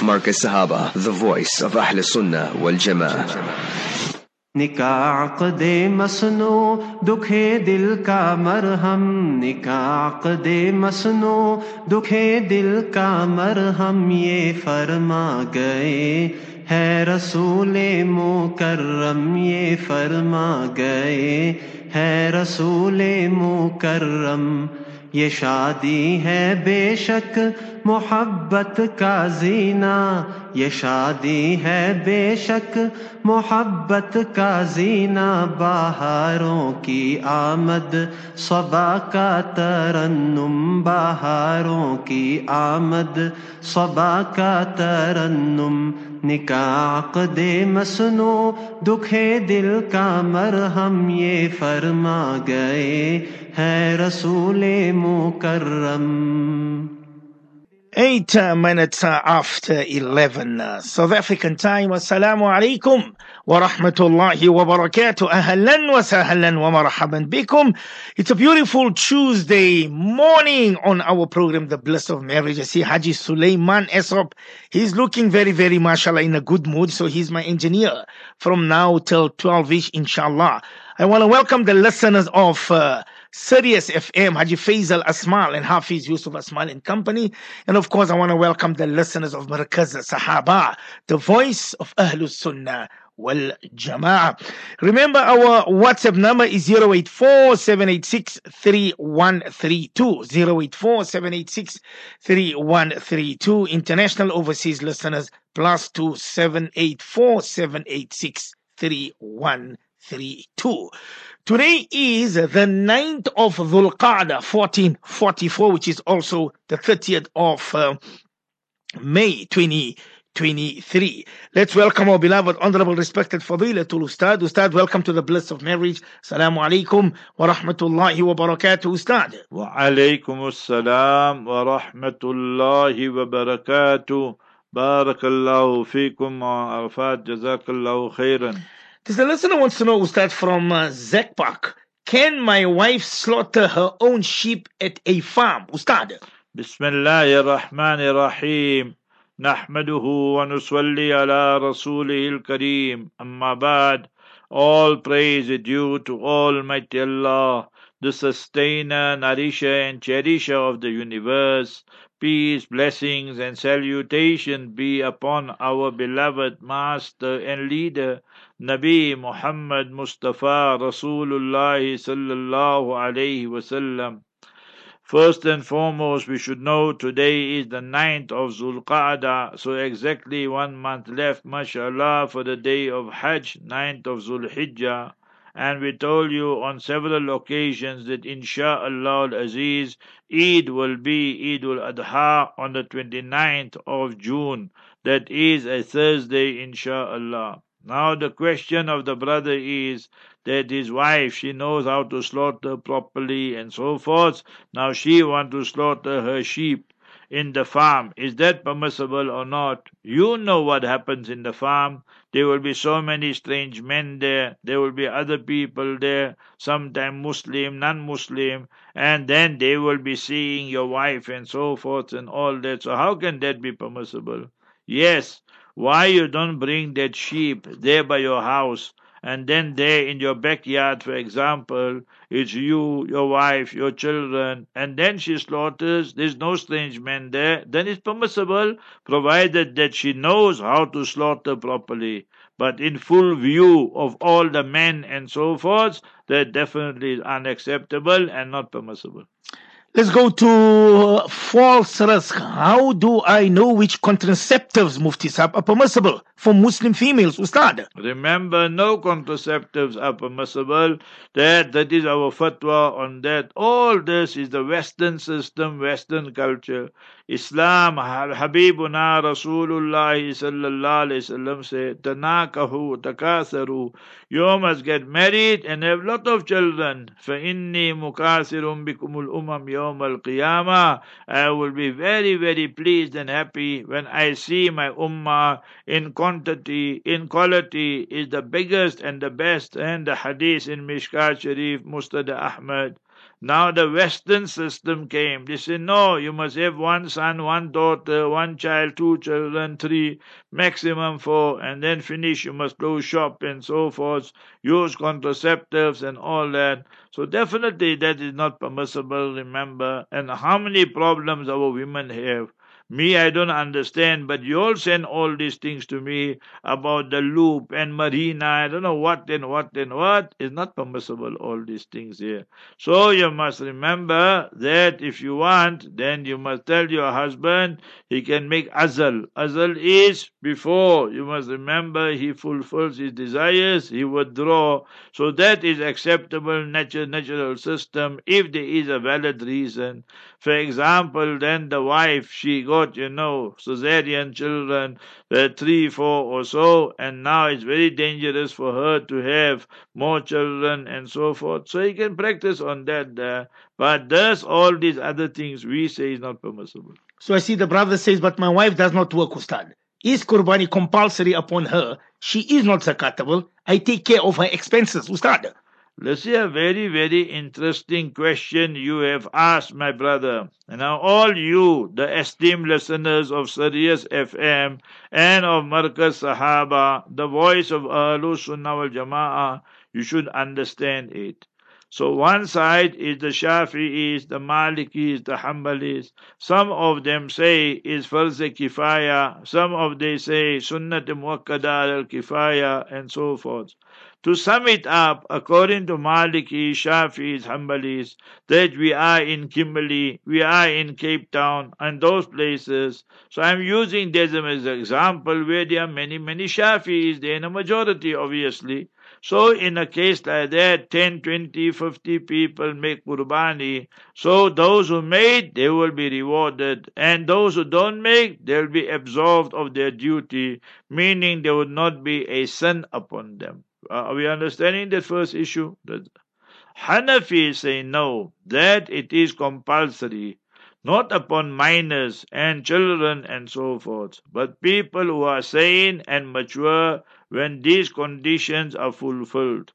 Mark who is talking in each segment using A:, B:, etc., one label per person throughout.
A: Markaz Sahaba, the voice of Ahl Sunnah wal Jama'ah.
B: निका आकद मसनो दुखे दिल का मरहम निका आकद मसनो दुखे दिल का मरहम ये फरमा गए है रसूल मुकर्रम ये फरमा गए है रसूल मुकर्रम یہ شادی ہے بے شک محبت کا زینہ یہ شادی ہے بے شک محبت کا زینہ بہاروں کی آمد صبا کا ترنم بہاروں کی آمد صبا کا ترنم نکاح عقد مسنو دکھے دل کا مرہم یہ فرما گئے ہے
C: رسول مکرم Eight minutes after 11 South African time. Assalamu alaikum. It's a beautiful Tuesday morning on our program, The Bliss of Marriage. I see Haji Suleiman Esop. He's looking very, very mashallah in a good mood. So he's my engineer from now till 12ish, inshallah. I want to welcome the listeners of uh, Sirius FM, Haji Faisal Asmal and Hafiz Yusuf Asmal and Company. And of course, I want to welcome the listeners of Markaz Sahaba, the voice of Ahlus Sunnah wal Jama'ah. Remember, our WhatsApp number is 084 786 3132. 084 786 3132. International overseas listeners, plus 2 784 786 3132. Today is the 9th of Dhul Qa'dah 1444, which is also the 30th of uh, May 23. Let's welcome our beloved, honorable, respected Fadilatul Ustad. Ustad, welcome to the bliss of marriage. Assalamu alaikum wa rahmatullahi wa barakatuh, Ustad.
D: Wa alaikum assalam wa rahmatullahi wa barakatuh. Barakallahu feekum, Arafat. Jazakallahu khairan.
C: There's a listener wants to know, Ustad, from uh, Can my wife slaughter her own sheep at a farm? Ustad.
D: Bismillahir Rahmanir Rahim. نحمده ونصلي على رسوله الكريم أما بعد All praise is due to Almighty Allah, the sustainer, nourisher and cherisher of the universe. Peace, blessings and salutation be upon our beloved master and leader, Nabi Muhammad Mustafa Rasulullah sallallahu alayhi wasallam. First and foremost, we should know today is the ninth of Zulqa'dah, so exactly one month left, mashallah, for the day of Hajj, ninth of Zulhijjah. And we told you on several occasions that insha'Allah al-Aziz, Eid will be Eid al-Adha on the 29th of June. That is a Thursday, insha'Allah. Now the question of the brother is that his wife, she knows how to slaughter properly and so forth. Now she wants to slaughter her sheep in the farm. Is that permissible or not? You know what happens in the farm. There will be so many strange men there. There will be other people there, sometimes Muslim, non-Muslim, and then they will be seeing your wife and so forth and all that. So how can that be permissible? Yes. Why you don't bring that sheep there by your house and then there in your backyard, for example, it's you, your wife, your children, and then she slaughters, there's no strange man there, then it's permissible, provided that she knows how to slaughter properly. But in full view of all the men and so forth, that definitely is unacceptable and not permissible.
C: Let's go to uh, false risk. How do I know which contraceptives, Mufti are permissible for Muslim females? Ustad.
D: Remember, no contraceptives are permissible. That that is our fatwa on that. All this is the Western system, Western culture. Islam Habibuna Rasulullah sallallahu alaihi wasallam said, "Tanakahu takatharu. You must get married and have lot of children. Fa inni mukasirum bikumul umam yom al qiyamah. I will be very, very pleased and happy when I see my ummah in quantity, in quality, is the biggest and the best." And the hadith in Mishkat Sharif, Musnad Ahmad. Now the Western system came. They said, no, you must have one son, one daughter, one child, two children, three, maximum four, and then finish. You must close shop and so forth, use contraceptives and all that. So definitely that is not permissible, remember. And how many problems our women have. Me, I don't understand, but you all send all these things to me about the loop and Mirena. I don't know what and what and what. It's not permissible, all these things here. So you must remember that if you want, then you must tell your husband he can make azal. Azal is before. You must remember he fulfills his desires, he withdraw. So that is acceptable natural, natural system if there is a valid reason. For example, then the wife, she you know, cesarean children, uh, three, four or so, and now it's very dangerous for her to have more children and so forth. So he can practice on that there. But does all these other things we say is not permissible.
C: So I see the brother says, but my wife does not work, Ustad. Is Qurbani compulsory upon her? She is not zakatable. I take care of her expenses, Ustad.
D: Let's see a very, very interesting question you have asked, my brother. And now, all you, the esteemed listeners of Sirius FM and of Markaz Sahaba, the voice of Ahlul Sunnah wal Jama'ah, you should understand it. So one side is the Shafi'is, the Malikis, the Hanbalis. Some of them say is Farz Kifaya. Some of they say Sunnat Muakkada al Kifaya and so forth. To sum it up, according to Maliki, Shafi'is, Hanbalis, that we are in Kimberley, we are in Cape Town, and those places. So I'm using them as an example where there are many, many Shafi'is, they're in a majority, obviously. So in a case like that, 10, 20, 50 people make qurbani. So those who made, they will be rewarded. And those who don't make, they will be absolved of their duty, meaning there would not be a sin upon them. Are we understanding that first issue? The Hanafi say no, that it is compulsory, not upon minors and children and so forth, but people who are sane and mature when these conditions are fulfilled.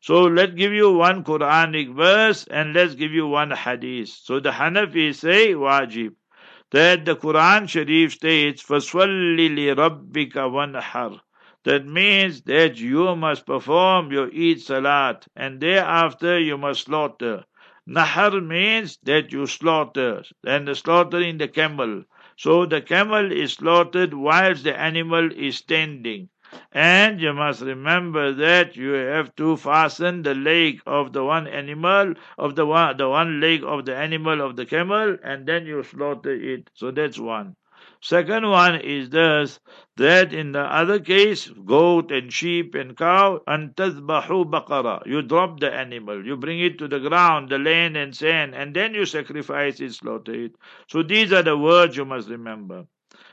D: So let's give you one Quranic verse and let's give you one hadith. So the Hanafi say wajib. That the Quran Sharif states, فَصَلِّ لِرَبِّكَ وَانْحَرْ that means that you must perform your Eid Salat and thereafter you must slaughter. Nahar means that you slaughter and the slaughtering the camel. So the camel is slaughtered whilst the animal is standing. And you must remember that you have to fasten the leg of the one animal, of the one, the one leg of the animal of the camel, and then you slaughter it. So that's one. Second one is this that in the other case, goat and sheep and cow, and tadbahu baqara. You drop the animal, you bring it to the ground, the land and sand, and then you sacrifice it, slaughter it. So these are the words you must remember.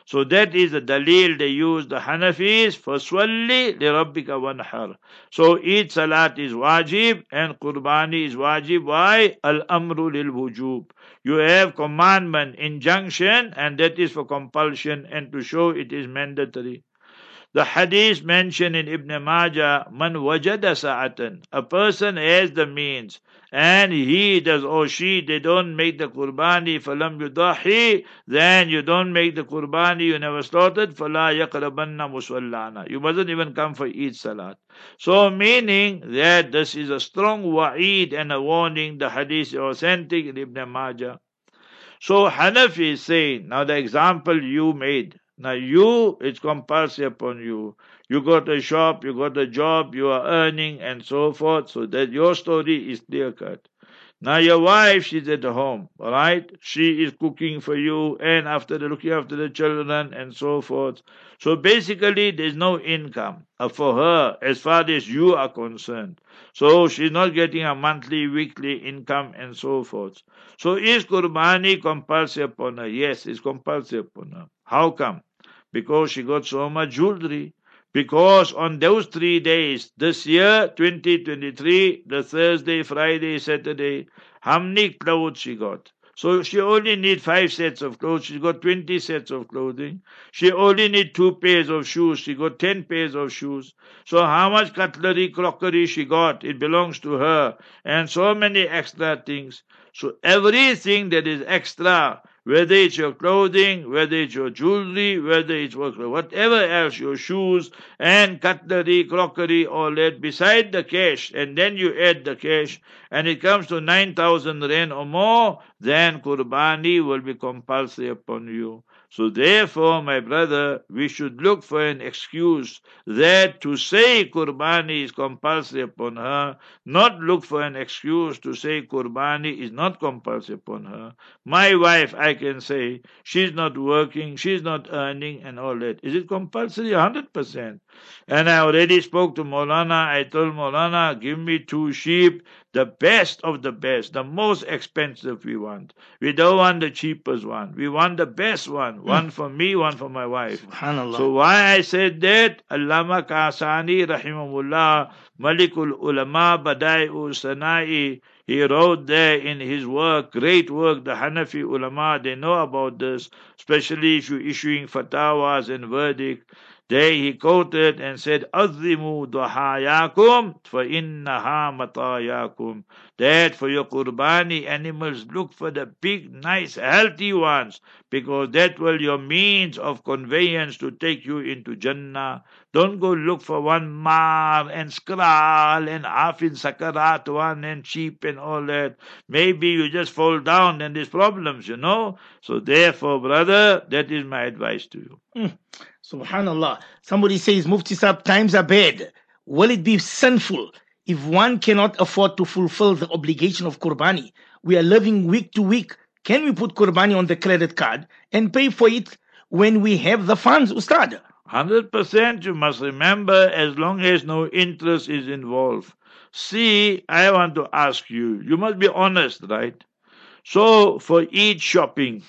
D: So that is the dalil they use the Hanafis for swalli li rabbika wanhar. So each salat is wajib and qurbani is wajib. Why? Al amru lil wujub. You have commandment, injunction, and that is for compulsion and to show it is mandatory. The hadith mentioned in Ibn Majah, man wajada sa'atan. A person has the means and he does or she they don't make the qurbani falam yudahi then you don't make the qurbani you never slaughtered fala yaqrabanna musallana you mustn't even come for Eid salat. So meaning that this is a strong wa'id and a warning the hadith is authentic in Ibn Majah. So Hanafi is saying now the example you made now you, it's compulsory upon you. You got a shop, you got a job, you are earning and so forth, so that your story is clear cut. Now your wife, she's at home, alright? She is cooking for you and after the looking after the children and so forth. So basically there's no income uh, for her as far as you are concerned. So she's not getting a monthly, weekly income and so forth. So is Qurbani compulsory upon her? Yes, it's compulsory upon her. How come? Because she got so much jewelry. Because on those three days, this year, 2023, the Thursday, Friday, Saturday, how many clothes she got? So she only need five sets of clothes. She's got 20 sets of clothing. She only need two pairs of shoes. She got 10 pairs of shoes. So how much cutlery, crockery she got, it belongs to her. And so many extra things. So everything that is extra, whether it's your clothing, whether it's your jewelry, whether it's work, whatever else, your shoes and cutlery, crockery, all that, beside the cash, and then you add the cash, and it comes to 9,000 rand or more, then Qurbani will be compulsory upon you. So therefore, my brother, we should look for an excuse that to say Qurbani is compulsory upon her, not look for an excuse to say Qurbani is not compulsory upon her. My wife, I can say, she's not working, she's not earning and all that. Is it compulsory? 100%. And I already spoke to Molana. I told Molana, give me two sheep, the best of the best, the most expensive we want. We don't want the cheapest one. We want the best one. Hmm. One for me, one for my wife. So why I said that? Allama Kasani rahimahullah, Malikul Ulama Badai'u Sanai, he wrote there in his work, great work, the Hanafi ulama, they know about this, especially if you're issuing fatwas and verdict. There he quoted and said, "Azimu duhayakum, for innaha matayakum." That for your qurbani animals, look for the big, nice, healthy ones, because that will your means of conveyance to take you into Jannah. Don't go look for one mar and skral and afin sakarat one and cheap and all that. Maybe you just fall down and there's problems, you know. So therefore, brother, that is my advice to you.
C: Mm. Subhanallah. Somebody says, Mufti Sab, times are bad. Will it be sinful if one cannot afford to fulfill the obligation of Qurbani? We are living week to week. Can we put Qurbani on the credit card and pay for it when we have the funds, Ustad?
D: 100% you must remember as long as no interest is involved. See, I want to ask you, you must be honest, right? So for each shopping,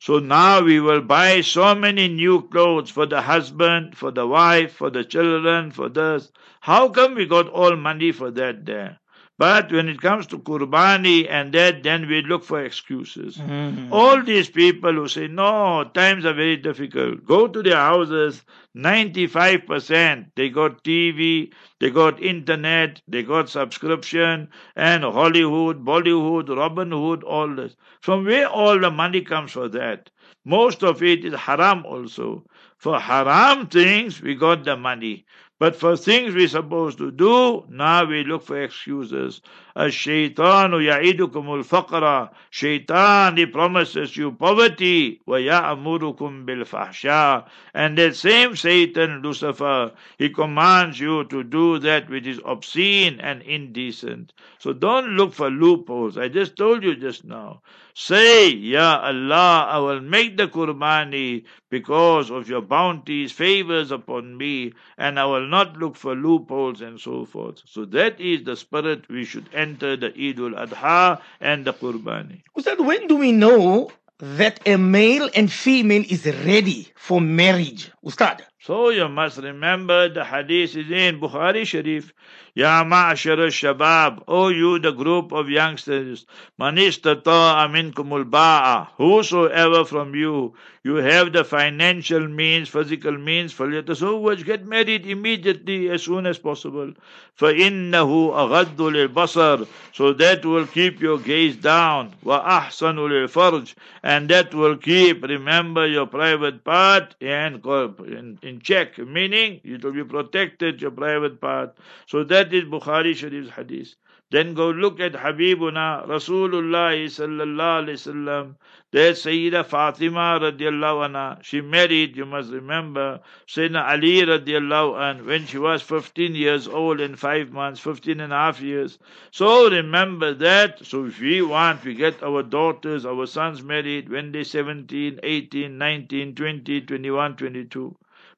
D: so now we will buy so many new clothes for the husband, for the wife, for the children, for this. How come we got all money for that there? But when it comes to Qurbani and that, then we look for excuses. Mm-hmm. All these people who say, no, times are very difficult, go to their houses, 95%, they got TV, they got internet, they got subscription, and Hollywood, Bollywood, Robin Hood, all this. From where all the money comes for that? Most of it is haram also. For haram things, we got the money. But for things we're supposed to do, now we look for excuses. Shaitanu ya'idukum al-faqra. Shaitan, he promises you poverty. Wa ya'amurukum bil-fahsha. And that same Satan, Lucifer, he commands you to do that which is obscene and indecent. So don't look for loopholes. I just told you just now. Say, Ya Allah, I will make the Qurbani because of your bounties, favors upon me, and I will not look for loopholes and so forth. So that is the spirit we should enter enter the Eid al-Adha and the Qurbani.
C: Ustad, when do we know that a male and female is ready for marriage? Ustad.
D: So you must remember the hadith is in Bukhari Sharif. Ya ma'ashar shabab, O you the group of youngsters, man istata'a minkumul ba'a, whosoever from you, you have the financial means, physical means, فَلْيَتَزَوَّجْ Get married immediately as soon as possible. فَإِنَّهُ أَغَدُّ لِلْبَصَرِ So that will keep your gaze down. وَأَحْسَنُ لِلْفَرْجِ And that will keep, remember, your private part and in, in check, meaning it will be protected, your private part. So that is Bukhari Sharif's hadith. Then go look at Habibuna Rasulullah sallallahu alaihi wasallam. There Sayyida Fatima radiallahu anha. She married, you must remember, Sayyidina Ali radiallahu anha when she was 15 years old and 5 months, 15 and a half years. So remember that. So if we want, we get our daughters, our sons married when they're 17, 18, 19, 20, 21, 22.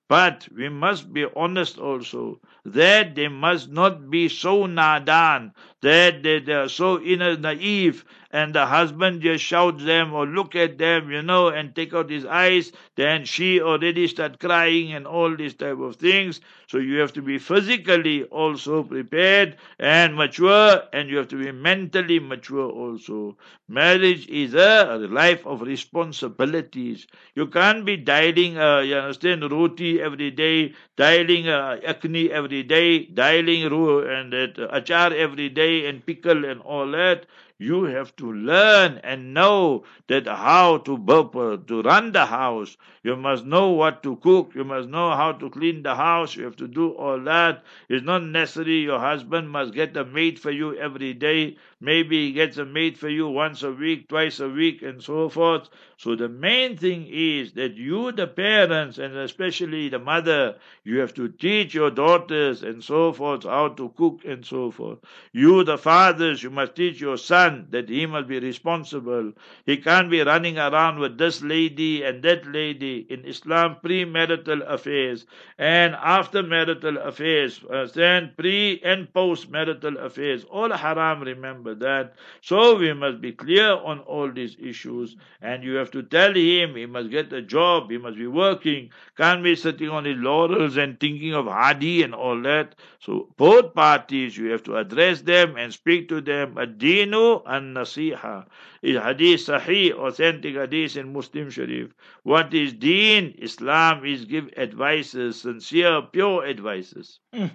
D: But we must be honest also that they must not be so nadan, that they, they are so naive and the husband just shouts them or look at them, you know, and take out his eyes, then she already start crying and all these type of things. So you have to be physically also prepared and mature, and you have to be mentally mature also. Marriage is a life of responsibilities. You can't be dialing, uh, you understand, roti every day, dialing uh, acne every day, dialing and that uh, achar every day, and pickle and all that. You have to learn and know that how to uh, to run the house. You must know what to cook. You must know how to clean the house. You have to do all that. It's not necessary your husband must get a maid for you every day. Maybe he gets a maid for you once a week, twice a week, and so forth. So the main thing is that you, the parents, and especially the mother, you have to teach your daughters and so forth how to cook and so forth. You, the fathers, you must teach your son that he must be responsible. He can't be running around with this lady and that lady. In Islam, premarital affairs and after marital affairs, uh, then pre and post marital affairs, all haram, remember that. So we must be clear on all these issues and you have to tell him he must get a job, he must be working, can't be sitting on his laurels and thinking of Hadi and all that. So both parties, you have to address them and speak to them. Ad-dinu and nasiha. Is hadith sahih, authentic hadith in Muslim Sharif. What is deen? Islam is give advices, sincere, pure advices.
C: Mm.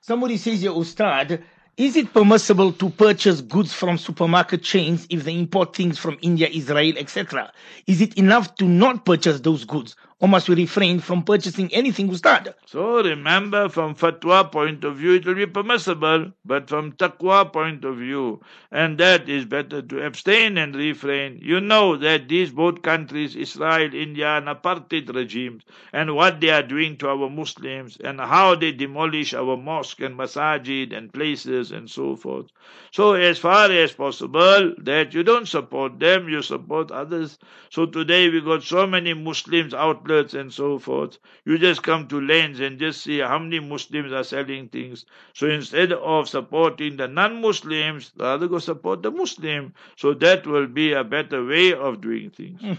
C: Somebody says, Ustad, is it permissible to purchase goods from supermarket chains if they import things from India, Israel, etc.? Is it enough to not purchase those goods? Or must we refrain from purchasing anything ustad?
D: So remember, from fatwa point of view, it will be permissible, but from taqwa point of view, and that is better to abstain and refrain. You know that these both countries, Israel, India, are apartheid regimes, and what they are doing to our Muslims, and how they demolish our mosque and masajid and places and so forth. So as far as possible, that you don't support them, you support others. So today we got so many Muslims out and so forth. You just come to lanes and just see how many Muslims are selling things. So instead of supporting the non-Muslims, rather go support the Muslim. So that will be a better way of doing things.
C: Hmm.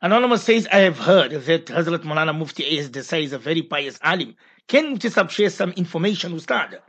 C: Anonymous says, I have heard that Hazrat Maulana Mufti A.S. Desai is a very pious alim. Can Mufti share some information, Ustad?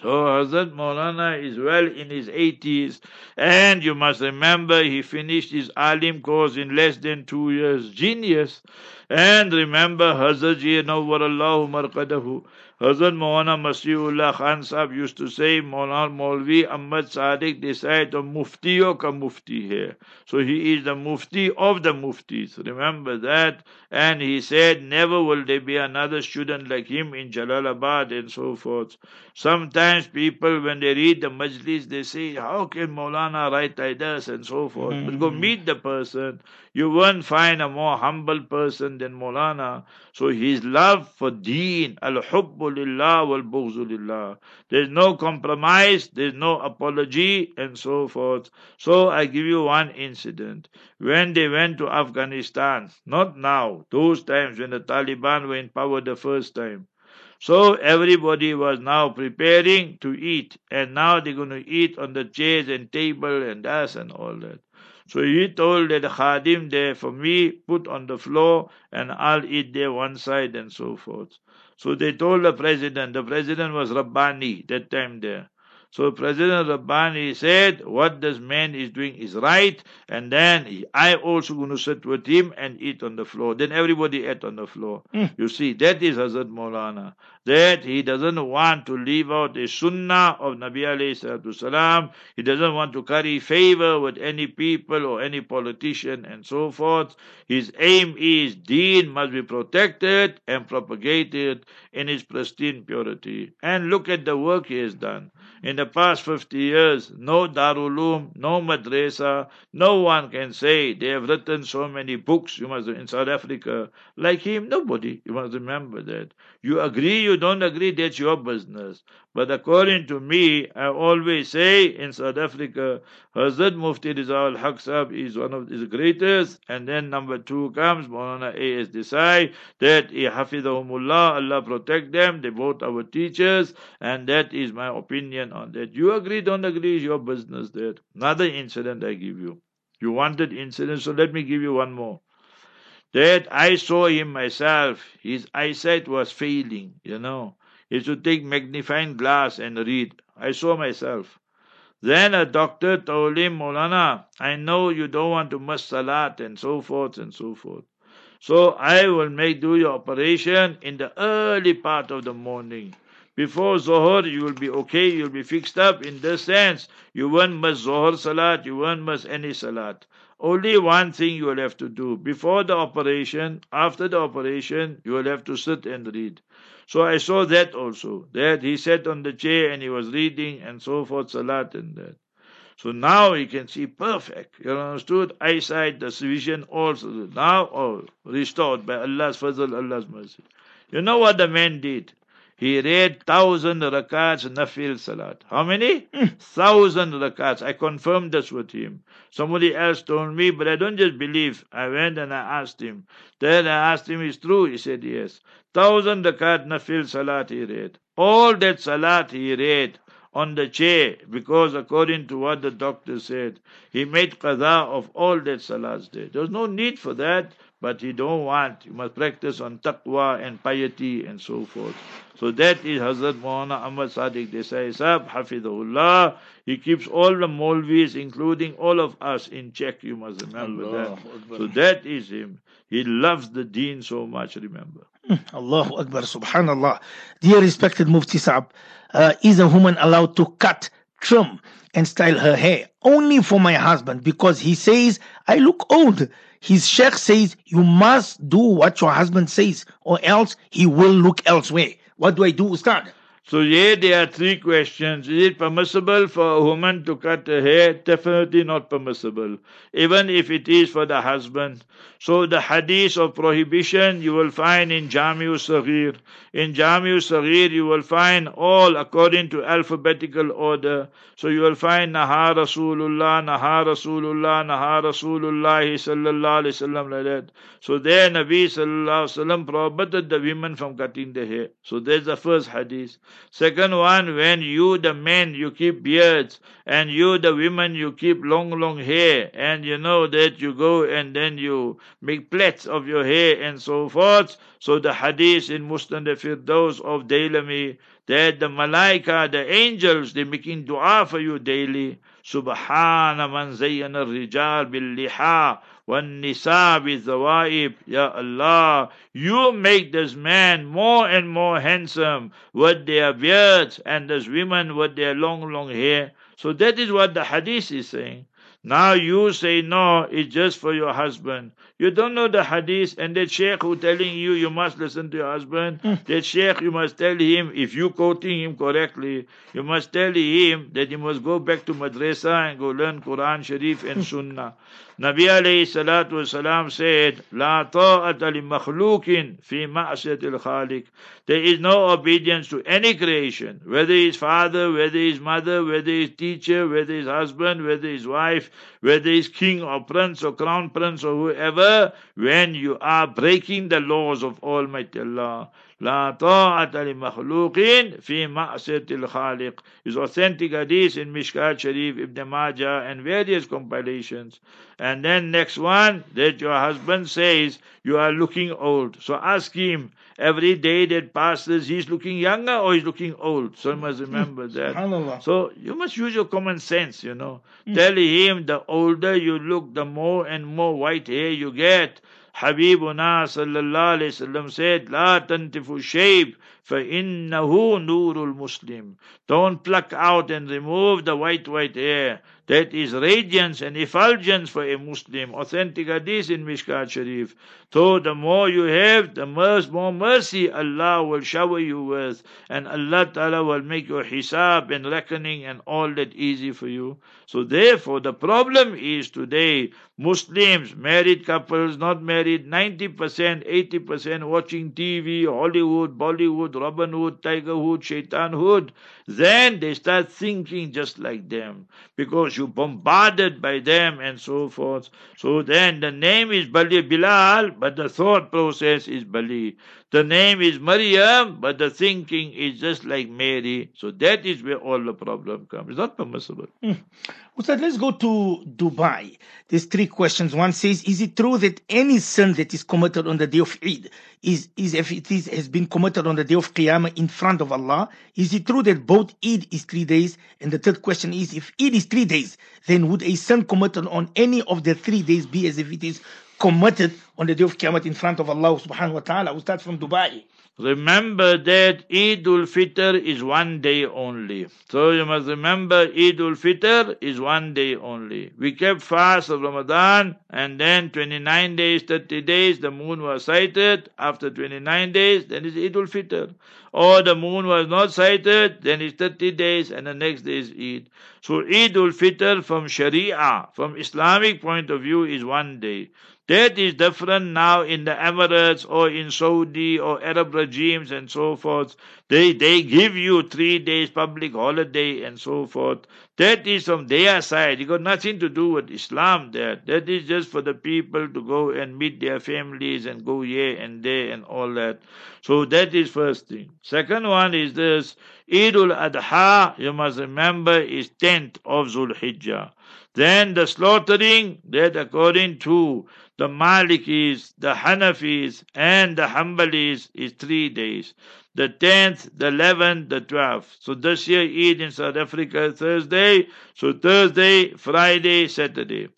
D: So Hazrat Maulana is well in his 80s, and you must remember he finished his alim course in less than two years. Genius. And remember Hazrat Ji Nawwarallahu Marqadahu. Hazrat Maulana Masihullah Khan Sahib used to say, Maulana Maulvi Ahmad Sadiq Desai to muftiyo ka mufti hai. So he is the mufti of the muftis. Remember that. And he said, never will there be another student like him in Jalalabad and so forth. Sometimes people, when they read the majlis, they say, how can Maulana write like this and so forth. Mm-hmm. But go mm. meet the person. You won't find a more humble person than Maulana. So his love for deen, al-hubbu lillah wal lillah. There's no compromise, there's no apology, and so forth. So I give you one incident. When they went to Afghanistan, not now, those times when the Taliban were in power the first time. So everybody was now preparing to eat, and now they're going to eat on the chairs and table and das and all that. So he told that khadim there for me, put on the floor and I'll eat there one side and so forth. So they told the president, the president was Rabbani that time there. So President Rabbani said, what this man is doing is right, and then I also going to sit with him and eat on the floor. Then everybody ate on the floor. Mm. You see, that is Hazrat Maulana. That he doesn't want to leave out the sunnah of Nabi alayhi salam. He doesn't want to carry favor with any people or any politician and so forth. His aim is deen must be protected and propagated in its pristine purity. And look at the work he has done. In the past 50 years, no Darulum, no Madrasa, no one can say they have written so many books, you must, in South Africa, like him, nobody. You must remember that. You agree, you don't agree, that's your business. But according to me, I always say in South Africa, Hazrat Mufti Rezaul Haq is one of the greatest, and then number two comes Maulana A.S. Desai, that eh, Hafidahumullah, Allah protect them, they both our teachers, and that is my opinion on on. That you agree, don't agree is your business. That another incident I give you. You wanted incident, so let me give you one more. That I saw him myself. His eyesight was failing, you know. He should take magnifying glass and read. I saw myself. Then a doctor told him, Molana, I know you don't want to miss salat and so forth and so forth. So I will make do your operation in the early part of the morning. Before Zohar, you will be okay, you'll be fixed up in this sense you won't miss Zohar Salat, you won't miss any Salat. Only one thing you will have to do. Before the operation, after the operation, you will have to sit and read. So I saw that also. That he sat on the chair and he was reading and so forth, salat and that. So now he can see perfect. You understood? Eyesight, the vision also. Now, oh, restored by Allah's fazl, Allah's mercy. You know what the man did? He read thousand rakats nafil salat. How many? Hmm. thousand rakats. I confirmed this with him. Somebody else told me, but I don't just believe. I went and I asked him. Then I asked him, is true? He said, yes. Thousand rakat nafil salat he read. All that salat he read on the chair because according to what the doctor said, he made qada of all that salats there. There was no need for that, but he don't want. You must practice on taqwa and piety and so forth. So that is Hazrat Maulana Ahmad Sadiq Desai Sahib, Hafidahullah. He keeps all the Molvis, including all of us, in check. You must remember
C: Allah
D: that. So that is him. He loves the deen so much, remember.
C: Allahu Akbar, Subhanallah. Dear respected Mufti Saab, uh, is a woman allowed to cut, trim, and style her hair only for my husband because he says I look old? His sheikh says you must do what your husband says or else he will look elsewhere. What do I do, Ustad?
D: So here there are three questions. Is it permissible for a woman to cut her hair? Definitely not permissible. Even if it is for the husband. So the hadith of prohibition you will find in Jami'u Saghir. In Jami'u Saghir you will find all according to alphabetical order. So you will find Naha Rasulullah, Naha Rasulullah, Naha Rasulullah sallallahu alayhi wasallam like that. So there Nabi sallallahu alayhi wasallam prohibited the women from cutting the hair. So there's the first hadith. Second one, when you the men you keep beards and you the women you keep long long hair and you know that you go and then you make plaits of your hair and so forth. So the hadith in Muslim Firdaus of Dailami that the malaika, the angels, they making dua for you daily. Subhana man zayyana rijal bil liha والنساء بالذوائب Ya Allah you make this man more and more handsome with their beards and this women with their long long hair so that is what the hadith is saying now you say no, it's just for your husband. You don't know the hadith, and that sheikh who telling you you must listen to your husband,
C: Mm.
D: that sheikh you must tell him, if you quoting him correctly, you must tell him that he must go back to madrasa and go learn Quran Sharif and Sunnah. Salatu wasalam said, La ta'ata li makhlukin fi ma'asiyatil khaliq. There is no obedience to any creation, whether his father, whether his mother, whether his teacher, whether his husband, whether his wife, whether he's king or prince or crown prince or whoever, when you are breaking the laws of Almighty Allah. La ta'ata li makhluqin fi ma'asatil khaliq. Is authentic hadith in Mishkat Sharif, Ibn Majah, and various compilations. And then next one, that your husband says, you are looking old. So ask him, every day that passes, he's looking younger or he's looking old. So you must remember hmm.
C: that.
D: So you must use your common sense, you know. Hmm. Tell him the older you look, the more and more white hair you get. Habibuna sallallahu alayhi wasallam said, لا تنتفوا الشيب فإنه نور المسلم. Don't pluck out and remove the white white hair. That is radiance and effulgence for a Muslim. Authentic hadith in Mishkat Sharif. So the more you have, the more, more mercy Allah will shower you with. And Allah Ta'ala will make your hisab and reckoning and all that easy for you. So therefore, the problem is today, Muslims, married couples, not married, 90%, 80% watching TV, Hollywood, Bollywood, Robin Hood, Tiger Hood, Shaitan Hood. Then they start thinking just like them. Because you're bombarded by them and so forth. So then the name is Bali Bilal, but the thought process is Bali. The name is Maryam, but the thinking is just like Mary. So that is where all the problem comes. It's not permissible. Hmm.
C: Ustad, let's go to Dubai. There's three questions. One says, is it true that any sin that is committed on the day of Eid is, is if it is, has been committed on the day of Qiyamah in front of Allah? Is it true that both Eid is three days? And the third question is, if Eid is three days, then would a sin committed on any of the three days be as if it is committed on the day of Qiyamah in front of Allah subhanahu wa ta'ala? We start from Dubai.
D: Remember that Eid ul Fitr is one day only. So you must remember Eid ul Fitr is one day only. We kept fast of Ramadan and then 29 days, 30 days, the moon was sighted. After 29 days, then it's Eid ul Fitr. Or the moon was not sighted, then it's 30 days and the next day is Eid. So Eid ul Fitr from Sharia, from Islamic point of view is one day. That is different now in the Emirates or in Saudi or Arab regimes and so forth. They, they give you three days public holiday and so forth. That is from their side. It got nothing to do with Islam there. That is just for the people to go and meet their families and go here and there and all that. So that is first thing. Second one is this. Eid al-Adha, you must remember, is 10th of Zulhijjah. Then the slaughtering, that according to the Malikis, the Hanafis, and the Hanbalis is three days. The 10th, the 11th, the 12th. So this year Eid in South Africa Thursday. So Thursday, Friday, Saturday.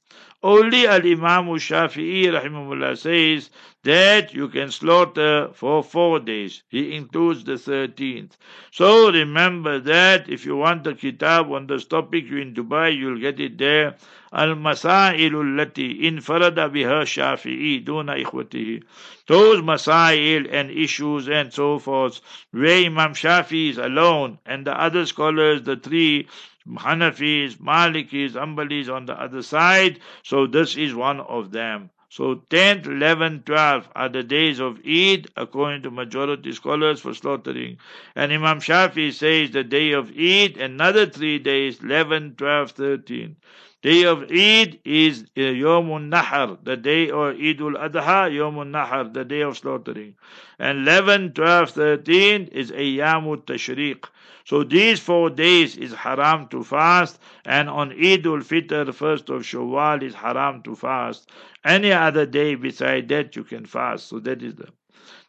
D: Only Al Imam Shafi'i rahimahullah says that you can slaughter for four days. He includes the 13th. So remember that if you want a kitab on this topic, you in Dubai, you'll get it there. المسائل التي انفرد بها الشافعي دون إخوته those masail and issues and so forth where Imam Shafi is alone and the other scholars the three Hanafis, Malikis, Hanbalis on the other side so this is one of them so 10th, 11th, 12th are the days of Eid, according to majority scholars for slaughtering. And Imam Shafi says the day of Eid, another three days, 11, 12, 13. Day of Eid is uh, Yomun Nahar, the day of Eidul Adha, Yomun Nahar, the day of slaughtering. And 11, 12, 13 is Ayyamut Tashriq. So these four days is haram to fast, and on Eidul Fitr, first of Shawwal, is haram to fast. Any other day beside that you can fast. So that is the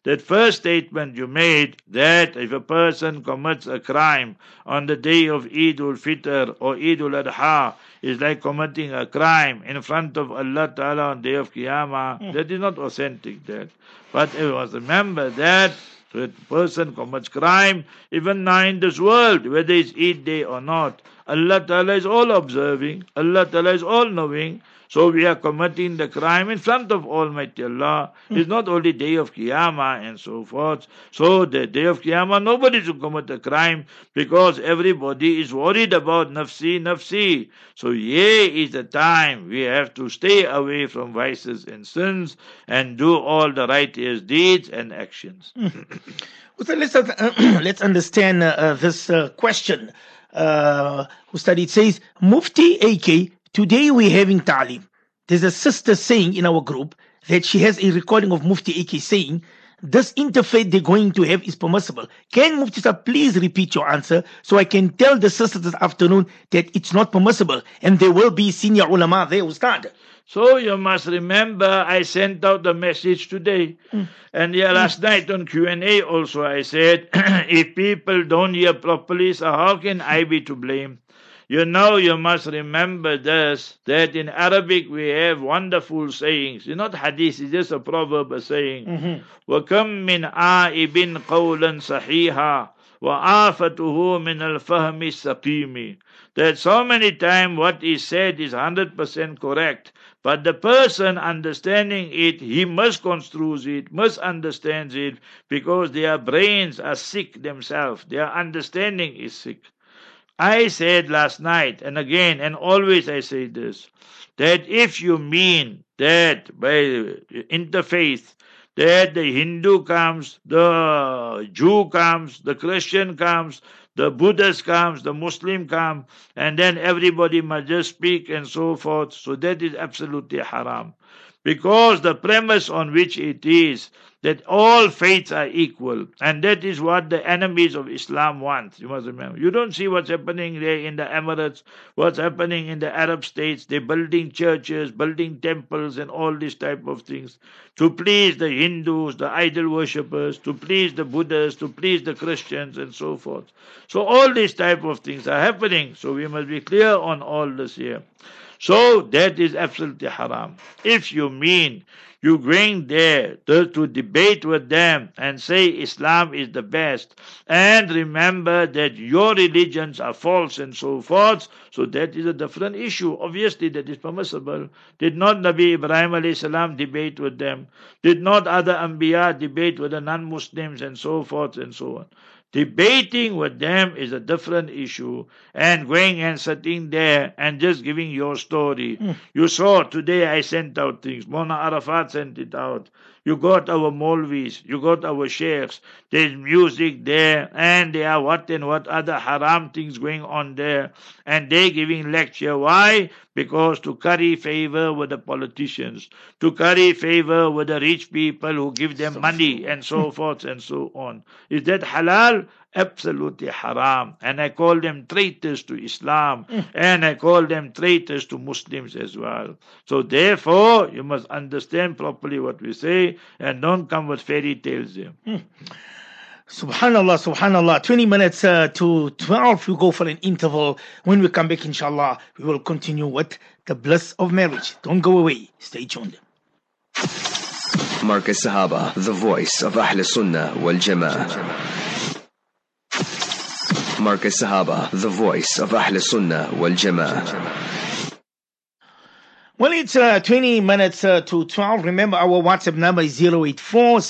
D: that first statement you made that if a person commits a crime on the day of Eid ul Fitr or Eid ul Adha is like committing a crime in front of Allah Ta'ala on the day of Qiyamah, mm. that is not authentic that. But it was remember that so a person commits crime, even now in this world, whether it's Eid day or not, Allah Ta'ala is all observing, Allah Ta'ala is all knowing, so we are committing the crime in front of Almighty Allah. It's not only day of Qiyamah and so forth. So the day of Qiyamah, nobody should commit a crime because everybody is worried about nafsi, nafsi. So here is the time we have to stay away from vices and sins and do all the righteous deeds and actions.
C: So let's, uh, let's understand uh, uh, this uh, question. Uh, who studied says, Mufti AK Today we're having ta'lim. There's a sister saying in our group that she has a recording of Mufti AK saying this interfaith they're going to have is permissible. Can Mufti sir please repeat your answer so I can tell the sisters this afternoon that it's not permissible and there will be senior ulama there who stand.
D: So you must remember I sent out the message today. Mm. And yeah, last mm. night on Q&A also I said, if people don't hear properly, so how can I be to blame? You know, you must remember this that in Arabic we have wonderful sayings. It's not hadith, it's just a proverb, a saying. وَكَم مِّنْ آئِبٍ قَوْلًا صَحِيحًا وَآفَتُهُ مِنَ الْفَهْمِ السَّقِيمِ That so many times what is said is 100% correct. But the person understanding it, he misconstrues it, misunderstands it, because their brains are sick themselves. Their understanding is sick. I said last night, and again, and always I say this, that if you mean that by interfaith, that the Hindu comes, the Jew comes, the Christian comes, the Buddhist comes, the Muslim comes, and then everybody must just speak and so forth. So that is absolutely haram. Because the premise on which it is that all faiths are equal, and that is what the enemies of Islam want. You must remember. You don't see what's happening there in the Emirates, what's happening in the Arab states. They're building churches, building temples, and all these type of things to please the Hindus, the idol worshippers, to please the Buddhists, to please the Christians, and so forth. So all these type of things are happening. So we must be clear on all this here. So that is absolutely haram. If you mean you going there to, to, debate with them and say Islam is the best and remember that your religions are false and so forth. So that is a different issue. Obviously that is permissible. Did not Nabi Ibrahim alayhi salam debate with them? Did not other Anbiya debate with the non-Muslims and so forth and so on? Debating with them is a different issue, and going and sitting there and just giving your story. Mm. You saw today I sent out things. Mona Arafat sent it out. You got our Molvis, you got our sheikhs. There's music there, and there are what and what other haram things going on there. And they're giving lecture. Why? Because to curry favor with the politicians, to curry favor with the rich people who give them money and so forth and so on. Is that halal? Absolutely haram. And I call them traitors to Islam, mm. and I call them traitors to Muslims as well. So therefore, you must understand properly what we say, and don't come with fairy tales here. Mm.
C: Subhanallah, subhanallah. 20 minutes uh, to 12, we go for an interval. When we come back, inshallah, we will continue with the bliss of marriage. Don't go away. Stay tuned.
A: Markaz Sahaba, the voice of Ahl Sunnah wal Jama'ah. Markaz Sahaba, the voice of Ahl Sunnah wal Jama'ah.
C: Well, it's uh, 20 minutes uh, to 12. Remember, our WhatsApp number is 084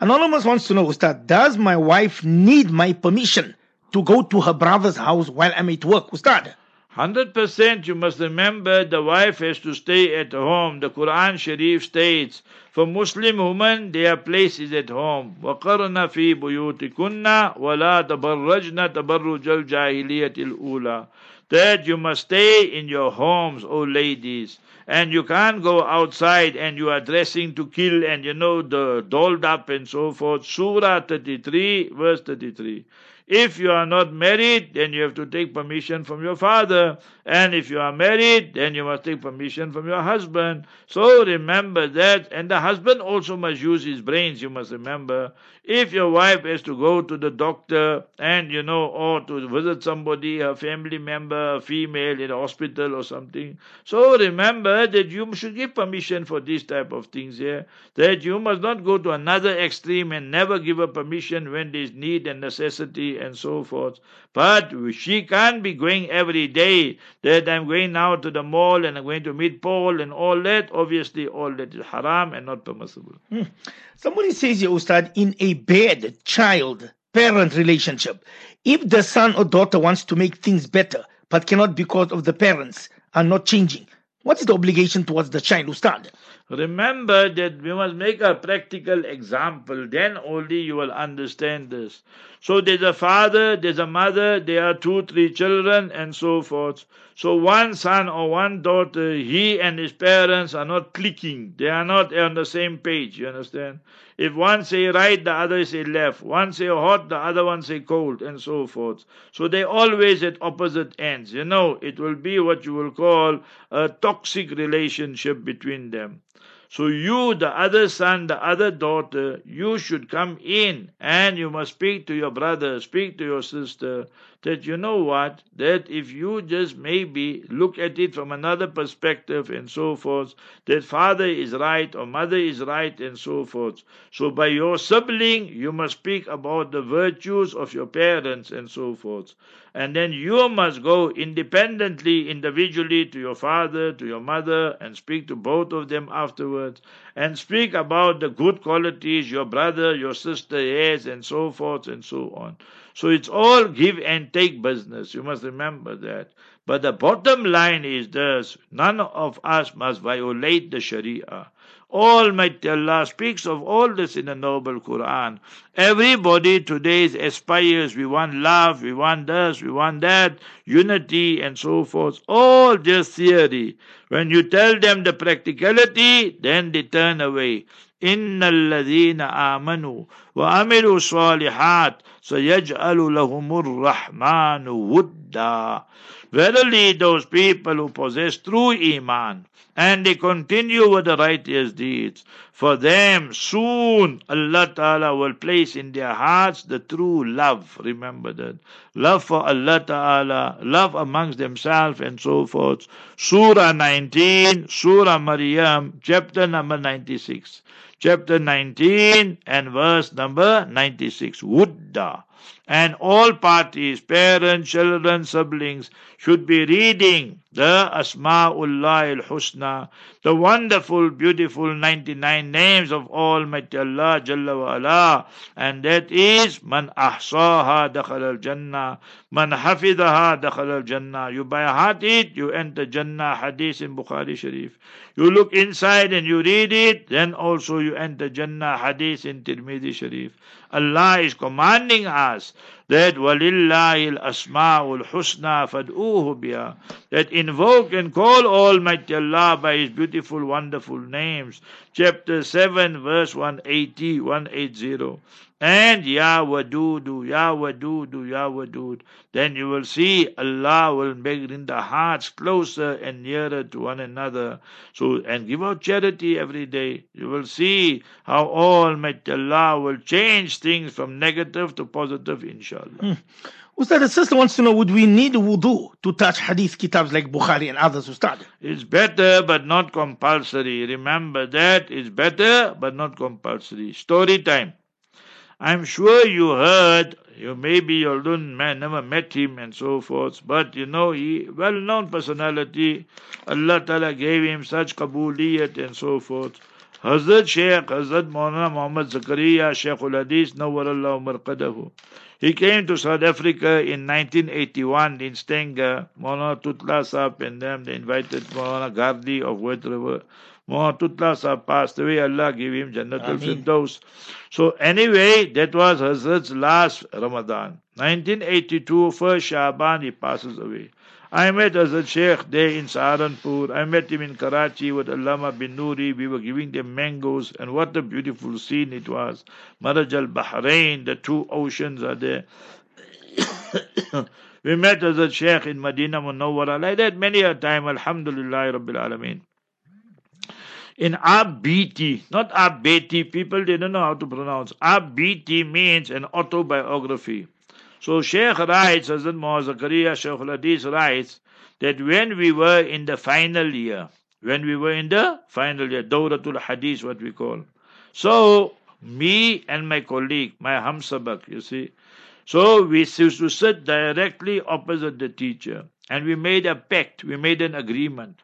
C: Anonymous wants to know, Ustad, does my wife need my permission to go to her brother's house while I'm at work? Ustad?
D: 100% you must remember the wife has to stay at home. The Quran Sharif states, for Muslim women, their place is at home. وَقَرْنَ فِي بُيُوتِكُنَّ وَلَا تَبَرَّجْنَ تَبَرُّجَ الْجَاهِلِيَّةِ الْأُولَى That you must stay in your homes, O ladies. And you can't go outside and you are dressing to kill and you know the dolled up and so forth. Surah 33, verse 33. If you are not married, then you have to take permission from your father. And if you are married, then you must take permission from your husband. So remember that. And the husband also must use his brains, you must remember. If your wife has to go to the doctor and, you know, or to visit somebody, a family member, a female in a hospital or something. So remember that you should give permission for these type of things here. That you must not go to another extreme and never give a permission when there is need and necessity and so forth. But she can't be going every day that I'm going now to the mall and I'm going to meet Paul and all that. Obviously, all that is haram and not permissible. Hmm.
C: Somebody says here, Ustad, in a bad child parent relationship, if the son or daughter wants to make things better, but cannot because of the parents are not changing, what is the obligation towards the child, Ustad?
D: Remember that we must make a practical example, then only you will understand this. So there's a father, there's a mother, there are two, three children, and so forth. So one son or one daughter, he and his parents are not clicking. They are not on the same page, you understand? If one say right, the other say left. One say hot, the other one say cold, and so forth. So they always at opposite ends. You know, it will be what you will call a toxic relationship between them. So you, the other son, the other daughter, you should come in and you must speak to your brother, speak to your sister, that you know what, that if you just maybe look at it from another perspective and so forth, that father is right or mother is right and so forth. So by your sibling, you must speak about the virtues of your parents and so forth. And then you must go independently, individually to your father, to your mother, and speak to both of them afterwards, and speak about the good qualities your brother, your sister has, and so forth and so on. So it's all give and take business. You must remember that. But the bottom line is this none of us must violate the Sharia. Almighty Allah speaks of all this in the noble Quran. Everybody today aspires, we want love, we want this, we want that, unity and so forth. All just theory. When you tell them the practicality, then they turn away. إن الذين آمنوا وعملوا الصالحات سيجعل لهم الرحمن ودا Verily those people who possess true iman and they continue with the righteous deeds, for them soon Allah Ta'ala will place in their hearts the true love. Remember that. Love for Allah Ta'ala, love amongst themselves and so forth. Surah 19, Surah Maryam, chapter number 96 chapter 19 and verse number 96. Wudda. And all parties, parents, children, siblings, should be reading the Asma'ullah al-Husna, the wonderful, beautiful 99 names of Almighty Allah Jalla wa and that is Man ahsaha dakhal al-Jannah, Man hafidaha dakhal al-Jannah. You by heart it, you enter Jannah, hadith in Bukhari Sharif. You look inside and you read it, then also you enter Jannah, hadith in Tirmidhi Sharif. Allah is commanding us that وَلِلَّهِ الْأَسْمَاءُ الْحُسْنَى فَادْعُوهُ بِهَا that invoke and call Almighty Allah by His beautiful, wonderful names. Chapter 7, verse 180, 180 and Ya Wadudu, Ya Wadudu, Ya Wadud. Then you will see Allah will bring the hearts closer and nearer to one another. So, and give out charity every day. You will see how Almighty Allah will change things from negative to positive, inshallah. Hmm.
C: Ustad, the sister wants to know, would we need wudu to touch hadith kitabs like Bukhari and others, Ustad?
D: It's better but not compulsory. Remember that. It's better but not compulsory. Story time. I'm sure you heard, you maybe you don't man, never met him and so forth, but you know he well known personality. Allah Ta'ala gave him such kabuliyat and so forth. Hazrat Sheikh, Hazrat Maulana Muhammad Zakaria, Sheikh ul Hadith, Nawwarallahu Marqadahu. He came to South Africa in 1981 in Stanger. Maulana Tutla Saab and them, they invited Maulana Gardi of Wet River. Mahatutla Sahib passed away. Allah give him Jannatul Firdaus. So anyway, that was Hazrat's last Ramadan. 1982, first Shaban, he passes away. I met Hazrat Sheikh there in Saharanpur. I met him in Karachi with Allama bin Nuri. We were giving them mangoes, and what a beautiful scene it was. Maraj al Bahrain, the two oceans are there. we met Hazrat Sheikh in Medina Munawwara. Like that many a time. Alhamdulillah Rabbil Alameen in Abiti, not Abeti, people don't know how to pronounce. Abiti means an autobiography. So Sheikh writes, Hazrat Muhammad Zakaria Sheikh Hadith writes that when we were in the final year, when we were in the final year, Dawratul Hadith, what we call. So me and my colleague, my Hamsabak, you see, so we used to sit directly opposite the teacher, and we made a pact, we made an agreement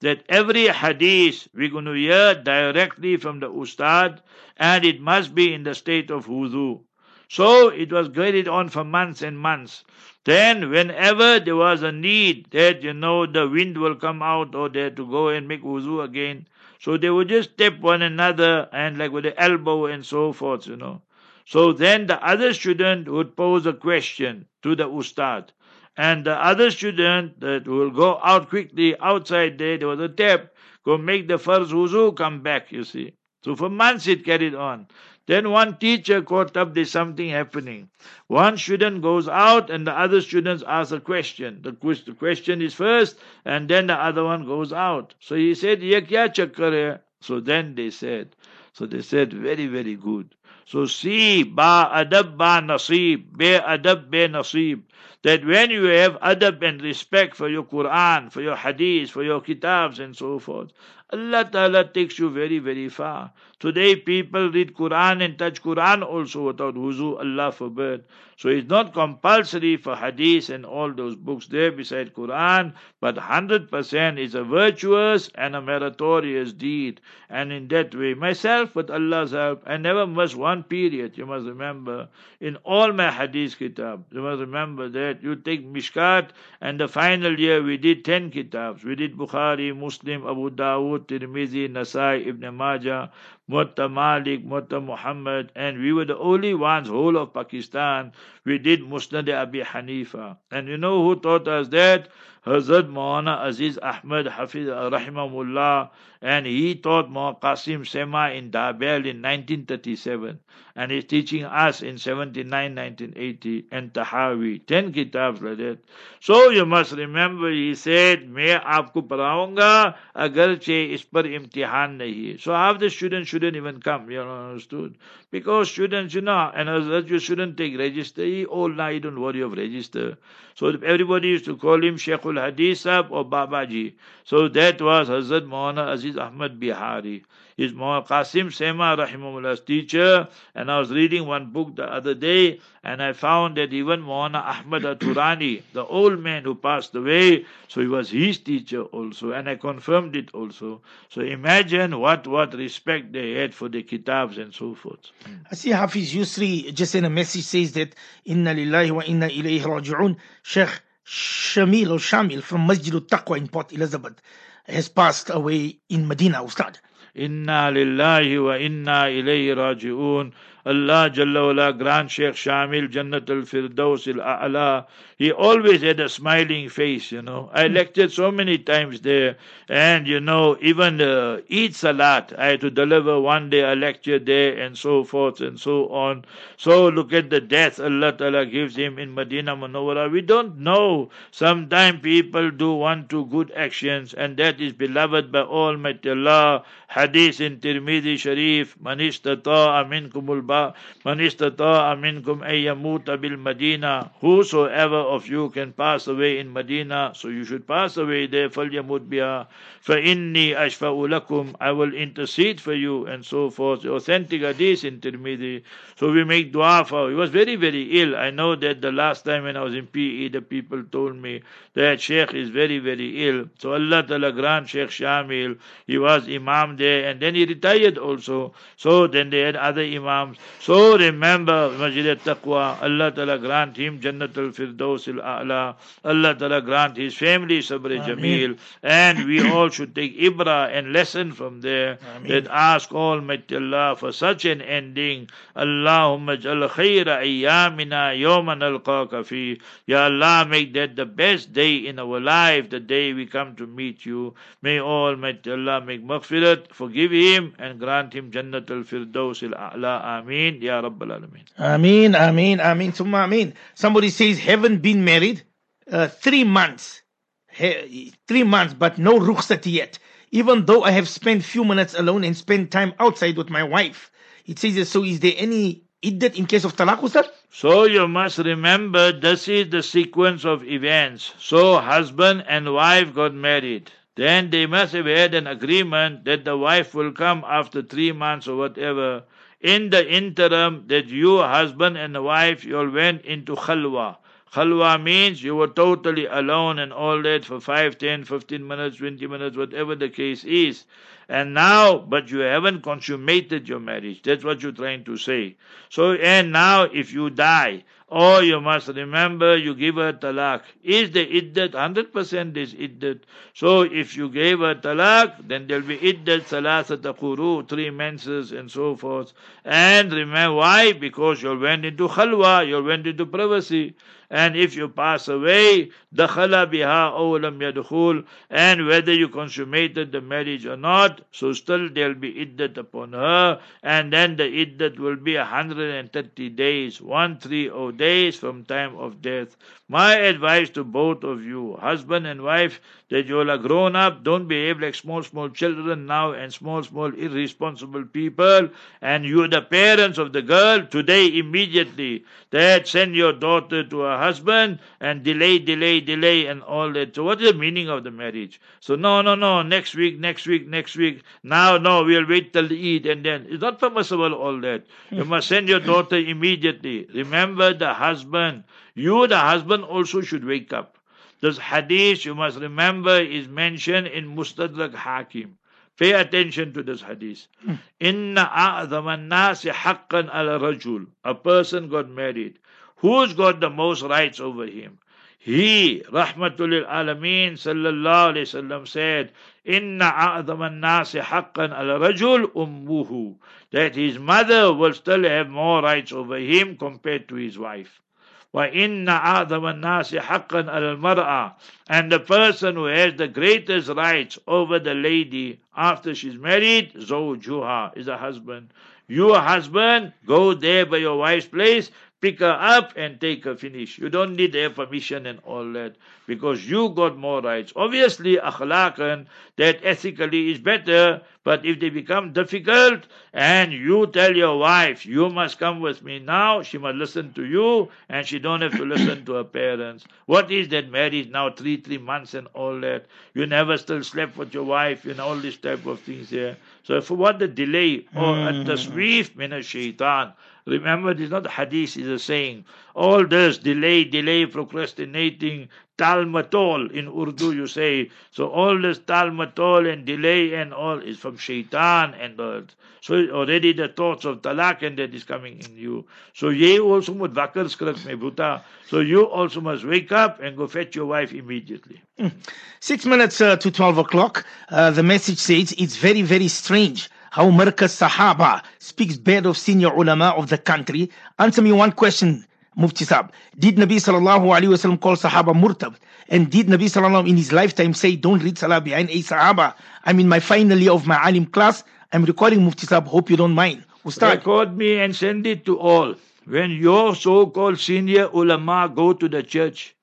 D: that every hadith we're going to hear directly from the ustad and it must be in the state of wudu. So it was carried on for months and months. Then whenever there was a need that, you know, the wind will come out or they to go and make wudu again, so they would just tap one another and like with the elbow and so forth, you know. So then the other student would pose a question to the ustad and the other student that will go out quickly outside there, there was a tap, go make the first wuzu, come back, you see. So for months it carried on. Then one teacher caught up there's something happening. One student goes out and the other students ask a question. The question is first and then the other one goes out. So he said, Ye kya chakkar? So then they said, so they said, very, very good. So see, ba adab ba nasib, be adab be nasib that when you have adab and respect for your Quran, for your hadith, for your kitabs and so forth, Allah Ta'ala takes you very, very far. Today people read Quran and touch Quran also without wuzu, Allah forbid. So it's not compulsory for hadith and all those books there beside Quran, but 100% is a virtuous and a meritorious deed. And in that way, myself with Allah's help, I never miss one period, you must remember. In all my hadith kitab, you must remember that. You take Mishkat and the final year we did 10 kitabs. We did Bukhari, Muslim, Abu Dawud, Tirmizi, Nasai, Ibn Majah, Muwatta Malik, Muwatta Muhammad, and we were the only ones, whole of Pakistan, we did Musnad Abi Hanifa. And you know who taught us that? Hazrat Maana Aziz Ahmad Hafiz uh, Rahimahullah, and he taught Maulana Qasim Sema in Dabhel in 1937, and he's teaching us in 79, 1980, and Tahawi, 10 kitabs like that. So you must remember, he said, "Me aapko पढ़ाऊंगा agar चे इस पर इम्तिहान नहीं है so half the student student even come you because students, you know, and as that you shouldn't take register, all night don't worry of register. So everybody used to call him Sheikhul Hadith or Babaji. So that was Hazrat Maulana Aziz Ahmad Bihari. His Qasim Sema Rahimahullah's teacher. And I was reading one book the other day and I found that even Maulana Ahmad Turani, the old man who passed away, so he was his teacher also. And I confirmed it also. So imagine what, what respect they had for the kitabs and so forth. Hmm.
C: I see Hafiz Yusri just in a message says that Inna lillahi wa inna ilayhi raji'un. Sheikh Shamil or Shamil from Masjid al-Taqwa in Port Elizabeth has passed away in Medina, Ustad.
D: Inna lillahi wa inna ilayhi raji'un. Allah Jalla wala grant Sheikh Shamil Jannat al Firdaus al A'la. He always had a smiling face, you know. I lectured so many times there, and you know, even uh, Eid Salat, I had to deliver one day a lecture there, and so forth and so on. So look at the death Allah Ta'ala gives him in Medina Munawwara. We don't know. Sometimes people do one, two good actions, and that is beloved by Almighty Allah. Hadith in Tirmidhi Sharif, Man istata'a Sahaba, Man istata'a minkum bil whosoever of you can pass away in Medina, so you should pass away there, falyamut biha, fa inni ashfaulakum. I will intercede for you, and so forth. The authentic hadith in Tirmidhi. So we make dua for, he was very, very ill. I know that the last time when I was in PE, the people told me that Sheikh is very, very ill. So Allah Ta'ala grant Sheikh Shamil, he was Imam there, and then he retired also. So then they had other Imams. So remember Masjid al-Taqwa. Allah Ta'ala grant him Jannat al-Firdaus al-A'la. Allah Ta'ala grant his family Sabr Jamil. And we all should take Ibra and lesson from there.
C: Ameen.
D: That ask Almighty Allah for such an ending. Allahumma jal khayra ayyamina yawman alqaka fi. Ya Allah, make that the best day in our life, the day we come to meet you. May Almighty Allah make maghfirat, forgive him, and grant him Jannat al-Firdaus al-A'la. Ameen. Ya Rabbal Alameen.
C: Ameen, Ameen, Ameen, Summa Ameen. Somebody says, haven't been married uh, three months. He- three months, but no rukhsat yet. Even though I have spent few minutes alone and spent time outside with my wife. It says, so is there any iddat in case of talaq, Ustad?
D: So you must remember this is the sequence of events. So husband and wife got married. Then they must have had an agreement that the wife will come after three months or whatever. In the interim, that you, husband and wife, you all went into khalwa. Khalwa means you were totally alone and all that for 5, 10, 15 minutes, 20 minutes, whatever the case is. And now, but you haven't consummated your marriage. That's what you're trying to say. So, and now if you die, or you must remember you give her talak. Is the iddat 100% is iddat? So if you gave her talak, then there'll be iddat salasata quru, three menses and so forth. And remember why? Because you went into khalwa, you went into privacy. And if you pass away, dakhala biha aw lam yadkhul, and whether you consummated the marriage or not, so still there'll be iddat upon her, and then the iddat will be 130 days, 130 days days from time of death. My advice to both of you, husband and wife, that you all are grown up, don't behave like small, small children now and small, small irresponsible people. And you, the parents of the girl, today immediately, that send your daughter to her husband and delay, delay, delay, and all that. So, what is the meaning of the marriage? So, no, no, no, next week, next week, next week. Now, no, we'll wait till the Eid, and then it's not permissible, all that. You hmm. must send your daughter immediately. Remember the husband. You, the husband, also should wake up. This hadith, you must remember, is mentioned in Mustadrak Hakim. Pay attention to this hadith. Hmm. Inna a'zama nasi haqqan al rajul. A person got married. Who's got the most rights over him? He, Rahmatul Alameen, sallallahu alayhi wasallam said, Inna a'zama nasi haqqan al rajul ummuhu. That his mother will still have more rights over him compared to his wife. وَإِنَّ أَعْظَمَ النَّاسِ حَقًّا عَلَى الْمَرْأَةِ And the person who has the greatest rights over the lady after she's married, زوجها, is a husband. You, husband, go there by your wife's place, pick her up and take her finish. You don't need their permission and all that because you got more rights. Obviously, akhlaqan, that ethically is better, but if they become difficult and you tell your wife, you must come with me now, she must listen to you and she don't have to listen to her parents. What is that marriage now, three, three months and all that? You never still slept with your wife and all these type of things here. So for what the delay or a mm-hmm. tasweef min shaitan. Remember, this is not a hadith, it's a saying. All this delay, delay, procrastinating, talmatol in Urdu you say. So all this talmatol and delay and all is from shaitan and all. So already the thoughts of talak and that is coming in you. So ye also must me buta. So you also must wake up and go fetch your wife immediately.
C: Six minutes uh, to 12 o'clock. Uh, the message says it's very, very strange how Markaz Sahaba speaks bad of senior ulama of the country. Answer me one question, Mufti Saab. Did Nabi sallallahu alayhi wasallam call Sahaba murtab? And did Nabi sallallahu in his lifetime say, don't read Salah behind a Sahaba? I'm in my final year of my alim class. I'm recording Mufti Saab. Hope you don't mind. Ustad.
D: Record me and send it to all. When your so-called senior ulama go to the church,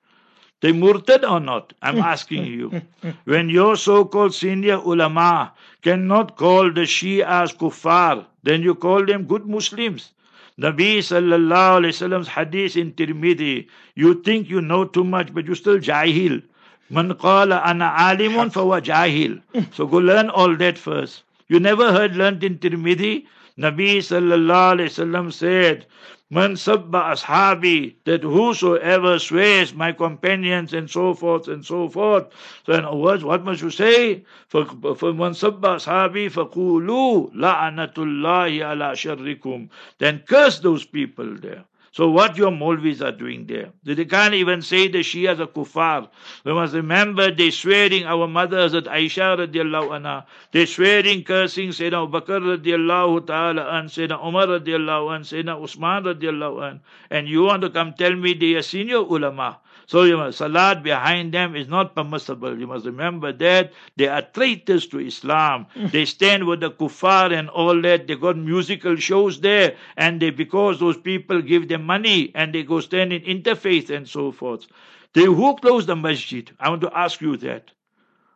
D: they murtad or not? I'm asking you. When your so-called senior ulama cannot call the Shias kuffar, then you call them good Muslims. Nabi sallallahu alayhi wasallam's hadith in Tirmidhi, you think you know too much, but you still jahil. Man qala ana alimun fawa jahil. So go learn all that first. You never heard learned in Tirmidhi? Nabi sallallahu alayhi wasallam said, Man sabba ashabi, that whosoever swears my companions and so forth and so forth. So in other words, what must you say? For, for man sabba ashabi, faqulu la'anatullahi ala sharrikum. Then curse those people there. So what your Molvis are doing there? They can't even say the Shias are kuffar. We must remember they swearing our mothers Hazrat Aisha radiallahu anha. They swearing, cursing Sayyidina Abu Bakr radiallahu ta'ala and Sayyidina Umar radiallahu and Sayyidina Usman radiallahu an. And you want to come tell me they are senior ulama. So you must, salat behind them is not permissible. You must remember that they are traitors to Islam. Mm. they stand with the kuffar and all that. They got musical shows there, and they because those people give them money and they go stand in interfaith and so forth. They who closed the masjid? I want to ask you that.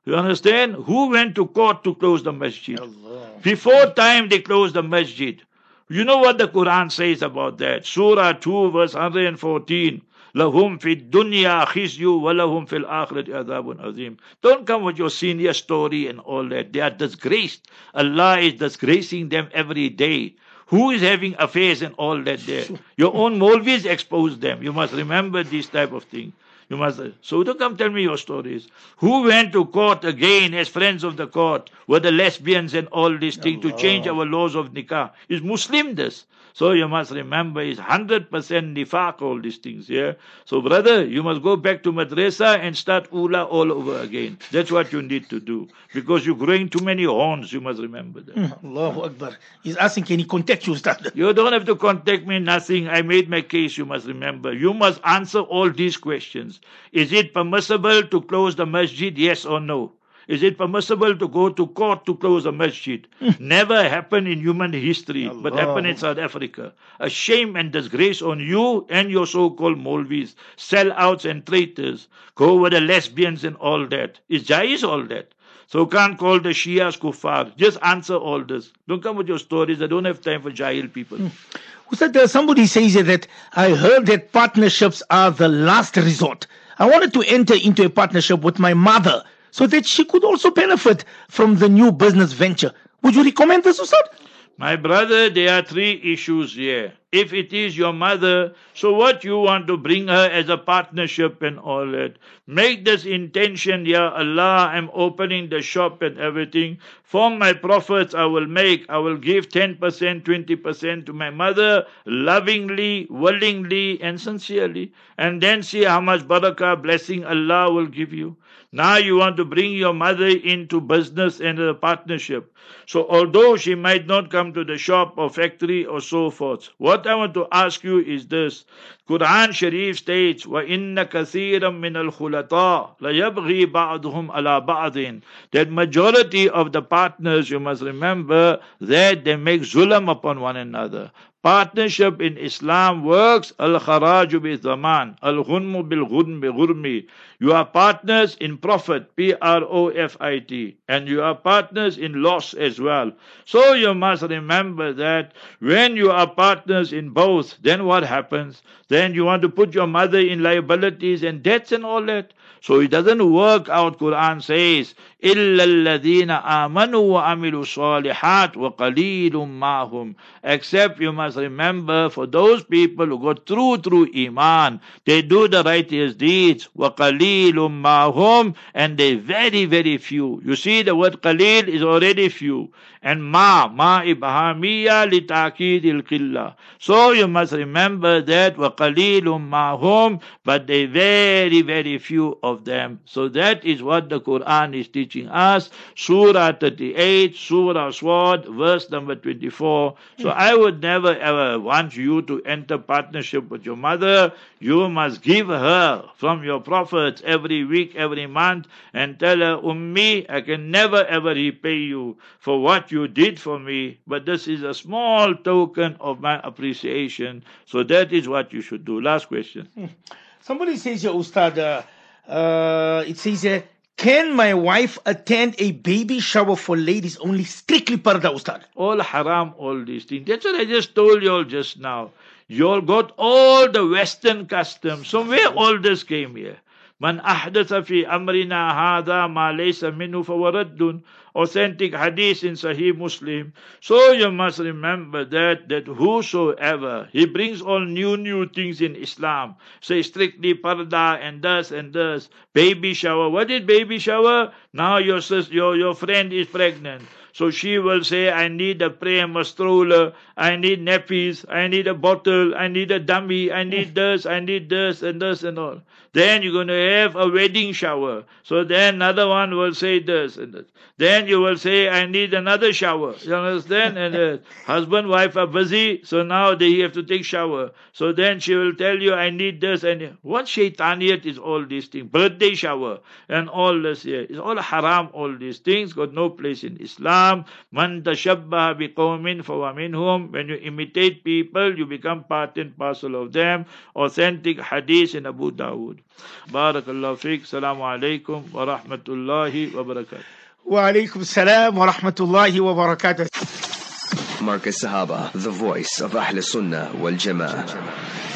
D: You understand? Who went to court to close the masjid? Before time they closed the masjid. You know what the Quran says about that? Surah 2 verse 114 lahum fi dunya khizyu wa lahum fil akhirat adhabun azim. Don't come with your senior story and all that. They are disgraced. Allah is disgracing them every day. Who is having affairs and all that there? Your own Molvis expose them. You must remember this type of thing. You must. So don't come tell me your stories. Who went to court again as friends of the court? Were the lesbians and all this thing to change our laws of nikah? Is Muslim this? So you must remember it's 100% nifaq, all these things, yeah? So brother, you must go back to madrasa and start ula all over again. That's what you need to do. Because you're growing too many horns, you must remember that.
C: Mm, Allahu Akbar. He's asking, can he contact you, Ustad?
D: You don't have to contact me, nothing. I made my case, you must remember. You must answer all these questions. Is it permissible to close the masjid, yes or no? Is it permissible to go to court to close a masjid? Never happened in human history, but happened in South Africa. A shame and disgrace on you and your so-called Molvis, sellouts and traitors. Go with the lesbians and all that. Is Jais all that? So can't call the Shias kuffar. Just answer all this. Don't come with your stories. I don't have time for Jahil people.
C: Ustad, uh, somebody says that I heard that partnerships are the last resort. I wanted to enter into a partnership with my mother so that she could also benefit from the new business venture. Would you recommend this, Ustad?
D: My brother, there are three issues here. If it is your mother, so what you want to bring her as a partnership and all that. Make this intention, Ya Allah, I'm opening the shop and everything. From my profits I will make, I will give 10%, 20% to my mother, lovingly, willingly, and sincerely. And then see how much barakah, blessing Allah will give you. Now you want to bring your mother into business and a partnership. So although she might not come to the shop or factory or so forth, what I want to ask you is this. Quran Sharif states, وَإِنَّ كَثِيرًا مِنَ الْخُلَطَاءِ لَيَبْغِي بَعْضُهُمْ عَلَى بَعْضٍ That majority of the partners, you must remember, that they make zulam upon one another. Partnership in Islam works. Al kharaju bi zaman. Al ghunmu bil ghunm bi ghurmi. You are partners in profit. P R O F I T. And you are partners in loss as well. So you must remember that when you are partners in both, then what happens? Then you want to put your mother in liabilities and debts and all that. So it doesn't work out. Quran says, إِلَّا الَّذِينَ آمَنُوا وَعَمِلُوا الصَّالِحَاتِ وَقَلِيلٌ مَّاهُمْ Except you must remember for those people who go through through Iman, they do the righteous deeds. وَقَلِيلٌ مَّاهُمْ And they very, very few. You see the word qalil is already few. And ma, ma ibhamiya li ta'kid qilla. So you must remember that وَقَلِيلٌ مَّاهُمْ But they very, very few of them. So that is what the Quran is teaching us. Surah 38, Surah Swad, verse number 24. So I would never ever want you to enter partnership with your mother. You must give her from your profits every week, every month, and tell her, Ummi, I can never ever repay you for what you did for me, but this is a small token of my appreciation. So that is what you should do. Last question.
C: Somebody says here, Ustad, uh, uh, it says here, can my wife attend a baby shower for ladies only strictly parda, Ustad?
D: all haram, all these things. That's what I just told you all just now. You all got all the Western customs. So where all this came here? Man ahdatha fi amrina hadha ma laysa minhu fawaraddun. Authentic hadith in Sahih Muslim. So you must remember that that whosoever he brings all new new things in Islam. Say strictly parda and this and this. Baby shower. What is baby shower? Now your sis, your your friend is pregnant. So she will say, I need a pram, a stroller, I need nappies, I need a bottle, I need a dummy, I need this, I need this, and this, and all. Then you're going to have a wedding shower. So then another one will say this and this. Then you will say, I need another shower. You understand? And uh, husband, wife are busy, so now they have to take shower. So then she will tell you, I need this. And what shaitaniyat is all these things? Birthday shower and all this here. It's all haram, all these things. Got no place in Islam. Man tashabbaha biqawmin fawa minhum. When you imitate people, you become part and parcel of them. Authentic hadith in Abu Dawood. Barakallahu fiqh. Assalamu alaikum wa rahmatullahi wa barakatuh.
C: Wa alaikum salam wa rahmatullahi wa barakatuh.
A: Markaz Sahaba, the voice of Ahl Sunnah wal Jama'ah.